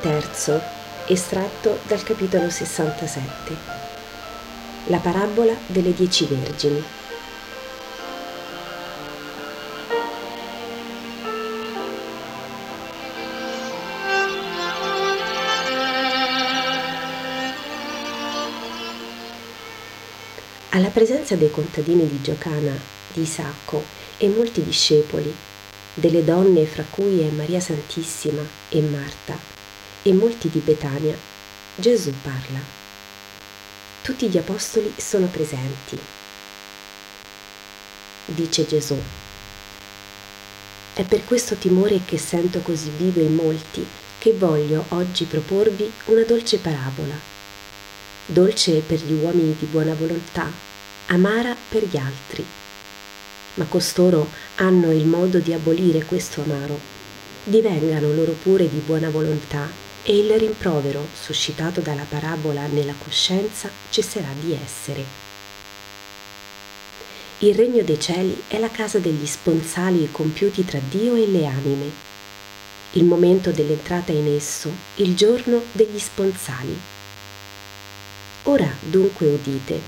3, estratto dal capitolo 67. La parabola delle dieci vergini. Alla presenza dei contadini di Giocana, di Isacco e molti discepoli, delle donne fra cui è Maria Santissima e Marta e molti di Betania, Gesù parla. Tutti gli apostoli sono presenti. Dice Gesù, è per questo timore che sento così vivo in molti che voglio oggi proporvi una dolce parabola, dolce per gli uomini di buona volontà, amara per gli altri ma costoro hanno il modo di abolire questo amaro. Divengano loro pure di buona volontà e il rimprovero suscitato dalla parabola nella coscienza cesserà di essere. Il regno dei cieli è la casa degli sponsali compiuti tra Dio e le anime. Il momento dell'entrata in esso, il giorno degli sponsali. Ora dunque udite,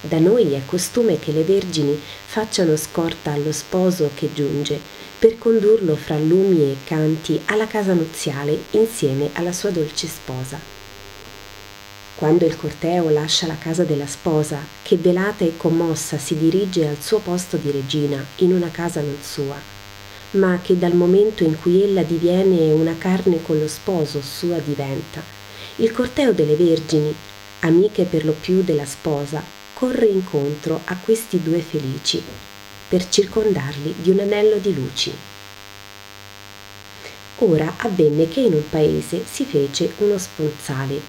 da noi è costume che le vergini facciano scorta allo sposo che giunge per condurlo fra lumi e canti alla casa nuziale insieme alla sua dolce sposa. Quando il corteo lascia la casa della sposa, che velata e commossa si dirige al suo posto di regina in una casa non sua, ma che dal momento in cui ella diviene una carne con lo sposo sua diventa, il corteo delle vergini, amiche per lo più della sposa, corre incontro a questi due felici per circondarli di un anello di luci. Ora avvenne che in un paese si fece uno sponsale.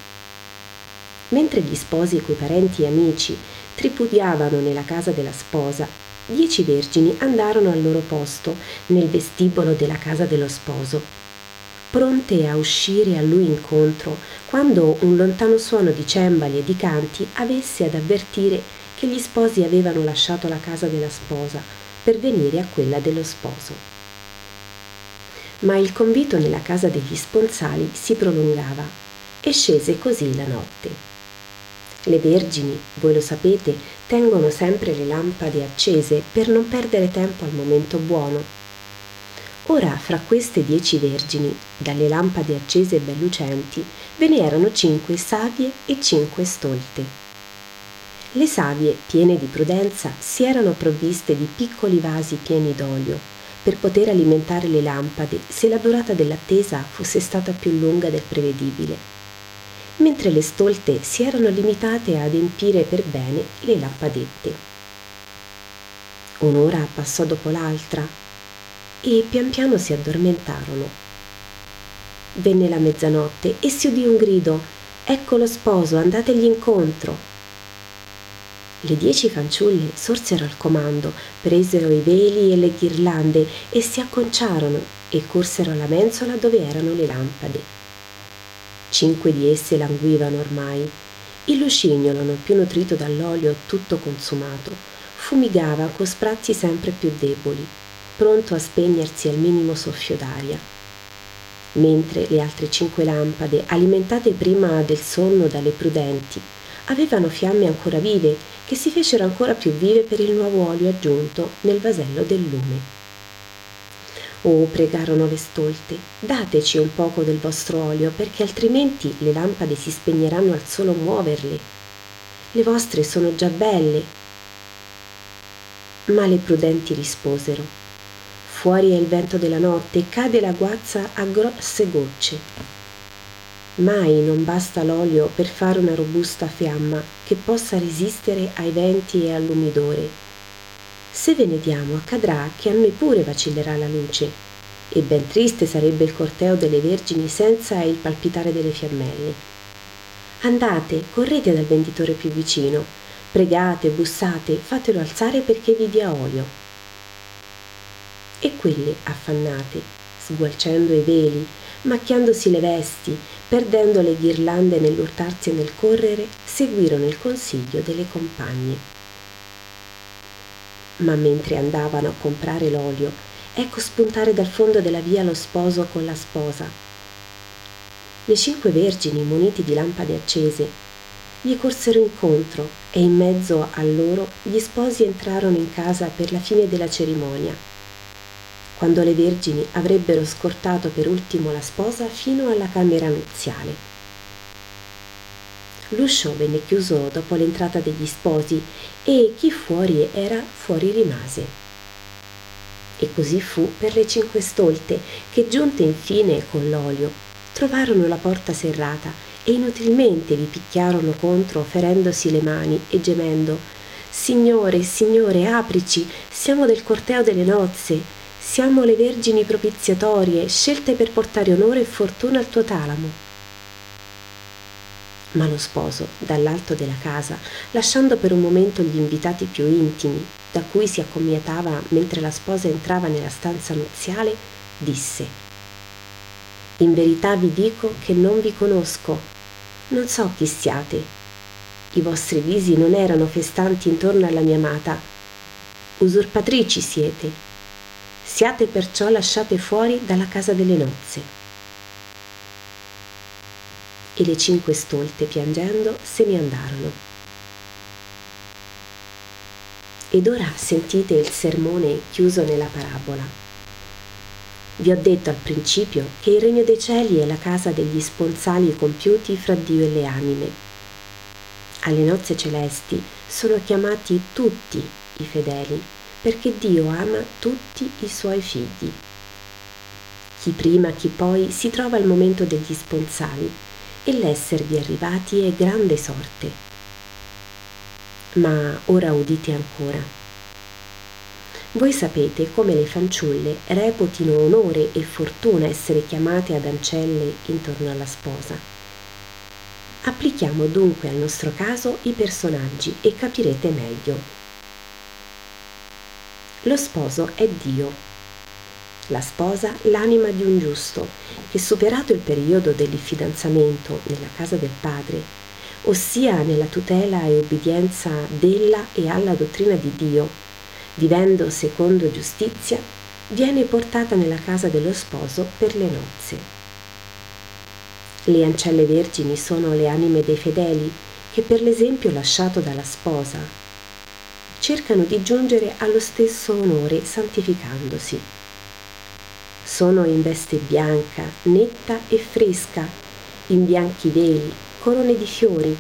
Mentre gli sposi coi parenti e amici tripudiavano nella casa della sposa, dieci vergini andarono al loro posto nel vestibolo della casa dello sposo pronte a uscire a lui incontro, quando un lontano suono di cembali e di canti avesse ad avvertire che gli sposi avevano lasciato la casa della sposa per venire a quella dello sposo. Ma il convito nella casa degli sponsali si prolungava e scese così la notte. Le vergini, voi lo sapete, tengono sempre le lampade accese per non perdere tempo al momento buono Ora fra queste dieci vergini, dalle lampade accese e ben lucenti, ve ne erano cinque savie e cinque stolte. Le savie, piene di prudenza, si erano provviste di piccoli vasi pieni d'olio, per poter alimentare le lampade se la durata dell'attesa fosse stata più lunga del prevedibile, mentre le stolte si erano limitate a adempire per bene le lampadette. Un'ora passò dopo l'altra e pian piano si addormentarono. Venne la mezzanotte e si udì un grido Ecco lo sposo, andategli incontro. Le dieci fanciulle sorsero al comando, presero i veli e le ghirlande e si acconciarono e corsero alla mensola dove erano le lampade. Cinque di esse languivano ormai. Il lucignolo, non più nutrito dall'olio tutto consumato, fumigava con sprazzi sempre più deboli pronto a spegnersi al minimo soffio d'aria. Mentre le altre cinque lampade, alimentate prima del sonno dalle prudenti, avevano fiamme ancora vive che si fecero ancora più vive per il nuovo olio aggiunto nel vasello del lume. Oh, pregarono le stolte, dateci un poco del vostro olio, perché altrimenti le lampade si spegneranno al solo muoverle. Le vostre sono già belle. Ma le prudenti risposero, Fuori è il vento della notte e cade la guazza a grosse gocce. Mai non basta l'olio per fare una robusta fiamma che possa resistere ai venti e all'umidore. Se ve ne diamo, accadrà che a noi pure vacillerà la luce, e ben triste sarebbe il corteo delle vergini senza il palpitare delle fiammelle. Andate, correte dal venditore più vicino, pregate, bussate, fatelo alzare perché vi dia olio e quelle affannate, sgualcendo i veli, macchiandosi le vesti, perdendo le ghirlande nell'urtarsi e nel correre, seguirono il consiglio delle compagne. Ma mentre andavano a comprare l'olio, ecco spuntare dal fondo della via lo sposo con la sposa. le cinque vergini muniti di lampade accese gli corsero incontro e in mezzo a loro gli sposi entrarono in casa per la fine della cerimonia, quando le vergini avrebbero scortato per ultimo la sposa fino alla camera nuziale. L'uscio venne chiuso dopo l'entrata degli sposi e chi fuori era fuori rimase. E così fu per le cinque stolte che giunte infine con l'olio trovarono la porta serrata e inutilmente vi picchiarono contro ferendosi le mani e gemendo Signore, Signore, aprici, siamo del corteo delle nozze, siamo le vergini propiziatorie, scelte per portare onore e fortuna al tuo talamo ma lo sposo, dall'alto della casa, lasciando per un momento gli invitati più intimi, da cui si accomiatava mentre la sposa entrava nella stanza nuziale, disse In verità vi dico che non vi conosco, non so chi siate. I vostri visi non erano festanti intorno alla mia amata. Usurpatrici siete. Siate perciò lasciate fuori dalla casa delle nozze e le cinque stolte, piangendo, se ne andarono. Ed ora sentite il sermone chiuso nella parabola. Vi ho detto al principio che il regno dei cieli è la casa degli sponsali compiuti fra Dio e le anime. Alle nozze celesti sono chiamati tutti i fedeli, perché Dio ama tutti i suoi figli. Chi prima, chi poi si trova al momento degli sponsali e l'esservi arrivati è grande sorte. Ma ora udite ancora. Voi sapete come le fanciulle reputino onore e fortuna essere chiamate ad ancelle intorno alla sposa. Applichiamo dunque al nostro caso i personaggi e capirete meglio. Lo sposo è Dio la sposa l'anima di un giusto, che superato il periodo dell'infidanzamento nella casa del padre, ossia nella tutela e obbedienza della e alla dottrina di Dio, vivendo secondo giustizia, viene portata nella casa dello sposo per le nozze. Le ancelle vergini sono le anime dei fedeli che per l'esempio lasciato dalla sposa cercano di giungere allo stesso onore santificandosi sono in veste bianca, netta e fresca, in bianchi veli, corone di fiori.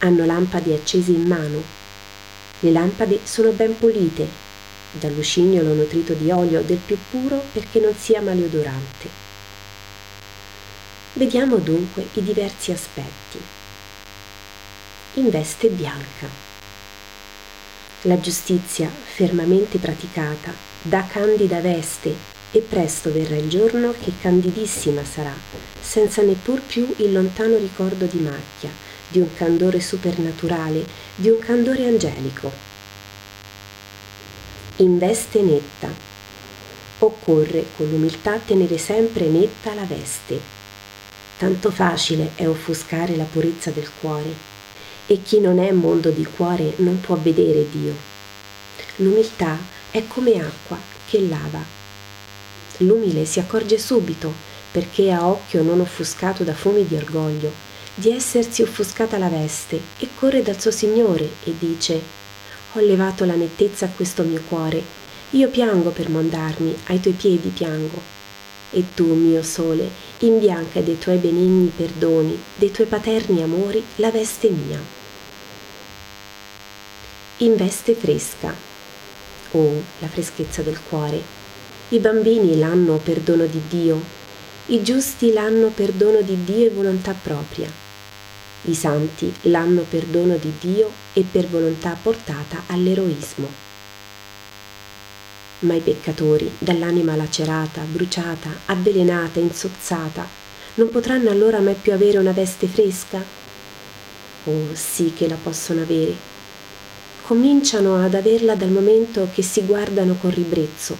Hanno lampade accese in mano. Le lampade sono ben pulite, dal lucignolo nutrito di olio del più puro perché non sia maleodorante. Vediamo dunque i diversi aspetti. In veste bianca. La giustizia, fermamente praticata, dà candida veste e presto verrà il giorno che candidissima sarà, senza neppur più il lontano ricordo di macchia, di un candore supernaturale, di un candore angelico. In veste netta. Occorre con l'umiltà tenere sempre netta la veste. Tanto facile è offuscare la purezza del cuore e chi non è mondo di cuore non può vedere Dio. L'umiltà è come acqua che lava L'umile si accorge subito, perché ha occhio non offuscato da fumi di orgoglio, di essersi offuscata la veste e corre dal suo Signore e dice Ho levato la nettezza a questo mio cuore, io piango per mondarmi, ai tuoi piedi piango. E tu, mio sole, imbianca dei tuoi benigni perdoni, dei tuoi paterni amori, la veste mia. In veste fresca. Oh, la freschezza del cuore, i bambini l'hanno perdono di Dio, i giusti l'hanno perdono di Dio e volontà propria. I santi l'hanno perdono di Dio e per volontà portata all'eroismo. Ma i peccatori, dall'anima lacerata, bruciata, avvelenata, insozzata, non potranno allora mai più avere una veste fresca? Oh sì che la possono avere. Cominciano ad averla dal momento che si guardano con ribrezzo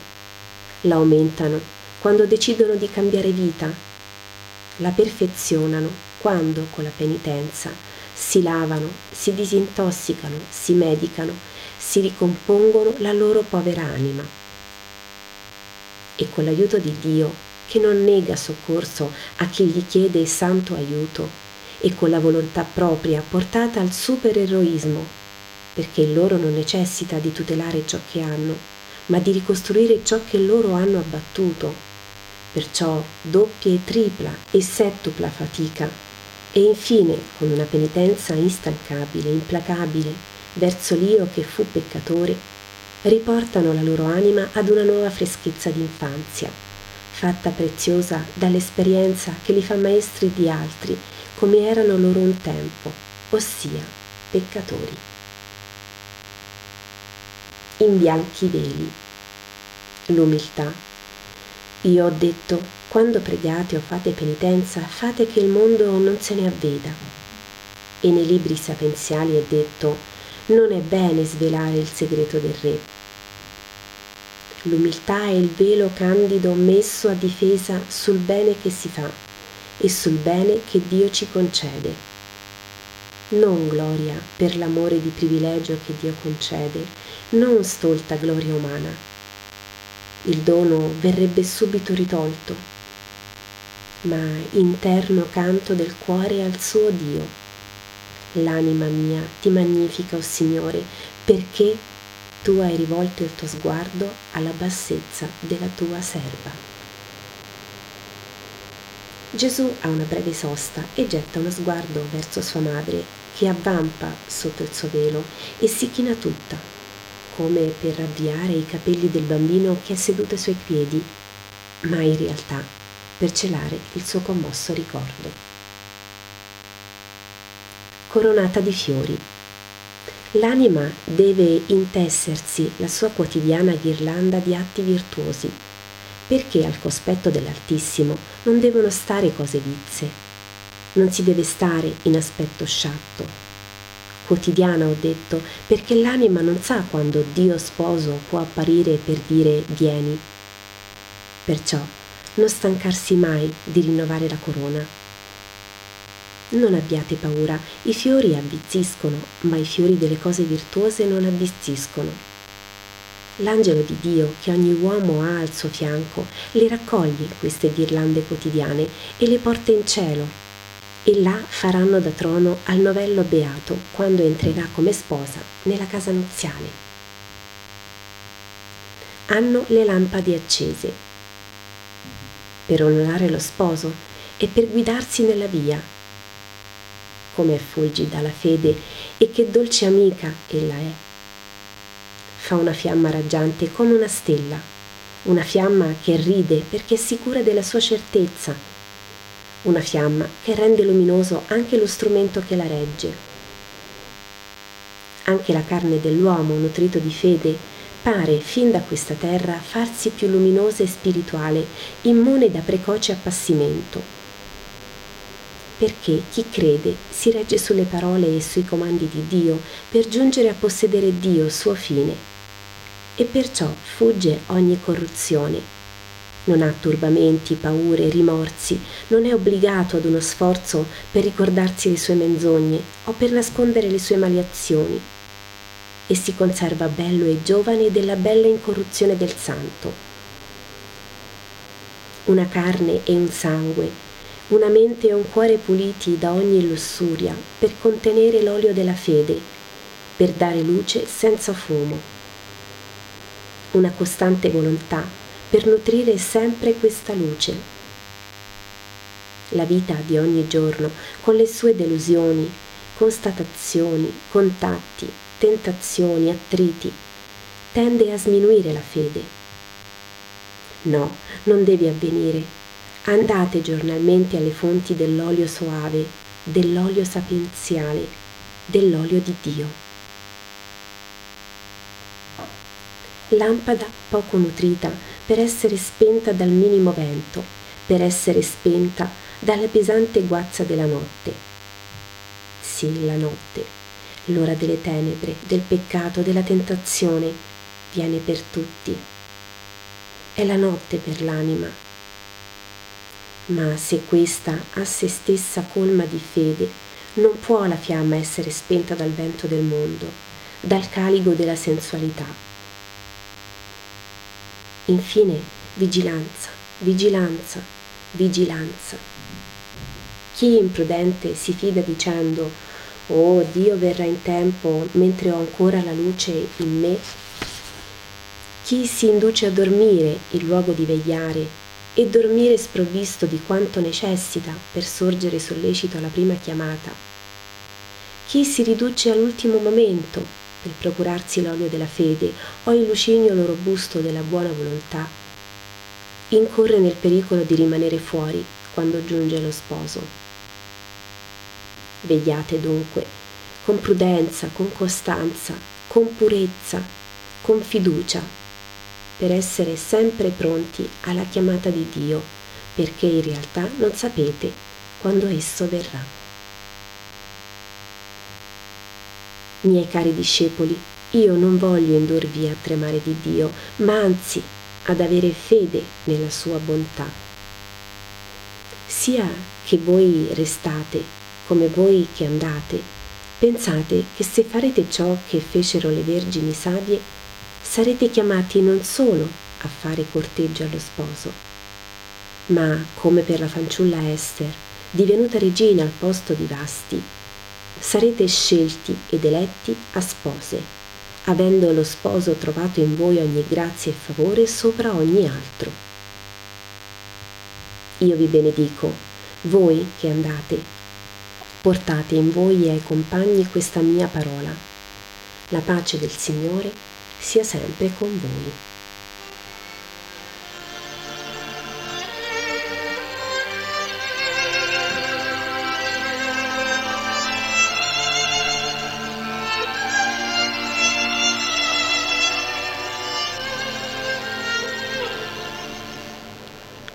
la aumentano quando decidono di cambiare vita, la perfezionano quando con la penitenza si lavano, si disintossicano, si medicano, si ricompongono la loro povera anima. E con l'aiuto di Dio, che non nega soccorso a chi gli chiede santo aiuto e con la volontà propria portata al supereroismo, perché il loro non necessita di tutelare ciò che hanno, ma di ricostruire ciò che loro hanno abbattuto. Perciò doppia e tripla e settupla fatica e infine con una penitenza instancabile, implacabile, verso l'io che fu peccatore, riportano la loro anima ad una nuova freschezza d'infanzia, fatta preziosa dall'esperienza che li fa maestri di altri come erano loro un tempo, ossia peccatori. In bianchi veli. L'umiltà. Io ho detto quando pregate o fate penitenza, fate che il mondo non se ne avveda. E nei libri sapienziali è detto, non è bene svelare il segreto del re. L'umiltà è il velo candido messo a difesa sul bene che si fa e sul bene che Dio ci concede. Non gloria per l'amore di privilegio che Dio concede, non stolta gloria umana. Il dono verrebbe subito ritolto ma interno canto del cuore al suo Dio. L'anima mia ti magnifica, o oh Signore, perché tu hai rivolto il tuo sguardo alla bassezza della tua serva. Gesù ha una breve sosta e getta uno sguardo verso sua madre che avvampa sotto il suo velo e si china tutta, come per avviare i capelli del bambino che è seduto ai suoi piedi, ma in realtà per celare il suo commosso ricordo. Coronata di fiori. L'anima deve intessersi la sua quotidiana ghirlanda di atti virtuosi, perché al cospetto dell'Altissimo non devono stare cose vizze, non si deve stare in aspetto sciatto. Quotidiana ho detto, perché l'anima non sa quando Dio sposo può apparire per dire vieni. Perciò non stancarsi mai di rinnovare la corona. Non abbiate paura, i fiori avvizziscono, ma i fiori delle cose virtuose non avvizziscono. L'angelo di Dio che ogni uomo ha al suo fianco le raccoglie queste ghirlande quotidiane e le porta in cielo e là faranno da trono al novello beato quando entrerà come sposa nella casa nuziale. Hanno le lampade accese per onorare lo sposo e per guidarsi nella via. Come è fulgida la fede e che dolce amica ella è. Fa una fiamma raggiante come una stella, una fiamma che ride perché è sicura della sua certezza, una fiamma che rende luminoso anche lo strumento che la regge. Anche la carne dell'uomo nutrito di fede pare fin da questa terra farsi più luminosa e spirituale, immune da precoce appassimento. Perché chi crede si regge sulle parole e sui comandi di Dio per giungere a possedere Dio, suo fine, e perciò fugge ogni corruzione. Non ha turbamenti, paure, rimorsi, non è obbligato ad uno sforzo per ricordarsi le sue menzogne o per nascondere le sue maliazioni e si conserva bello e giovane della bella incorruzione del santo. Una carne e un sangue, una mente e un cuore puliti da ogni lussuria per contenere l'olio della fede, per dare luce senza fumo. Una costante volontà per nutrire sempre questa luce. La vita di ogni giorno, con le sue delusioni, constatazioni, contatti, tentazioni, attriti, tende a sminuire la fede. No, non deve avvenire. Andate giornalmente alle fonti dell'olio soave, dell'olio sapienziale, dell'olio di Dio. Lampada poco nutrita per essere spenta dal minimo vento, per essere spenta dalla pesante guazza della notte. Sì, la notte l'ora delle tenebre, del peccato, della tentazione, viene per tutti. È la notte per l'anima. Ma se questa a se stessa colma di fede, non può la fiamma essere spenta dal vento del mondo, dal caligo della sensualità. Infine, vigilanza, vigilanza, vigilanza. Chi imprudente si fida dicendo Oh, Dio verrà in tempo mentre ho ancora la luce in me? Chi si induce a dormire in luogo di vegliare e dormire sprovvisto di quanto necessita per sorgere sollecito alla prima chiamata? Chi si riduce all'ultimo momento per procurarsi l'olio della fede o il lucignolo robusto della buona volontà, incorre nel pericolo di rimanere fuori quando giunge lo sposo. Vegliate dunque, con prudenza, con costanza, con purezza, con fiducia, per essere sempre pronti alla chiamata di Dio, perché in realtà non sapete quando esso verrà. Miei cari discepoli, io non voglio indurvi a tremare di Dio, ma anzi ad avere fede nella sua bontà. Sia che voi restate come voi che andate, pensate che se farete ciò che fecero le vergini savie, sarete chiamati non solo a fare corteggio allo sposo, ma come per la fanciulla Esther, divenuta regina al posto di Vasti, sarete scelti ed eletti a spose, avendo lo sposo trovato in voi ogni grazia e favore sopra ogni altro. Io vi benedico, voi che andate, Portate in voi e ai compagni questa mia parola. La pace del Signore sia sempre con voi.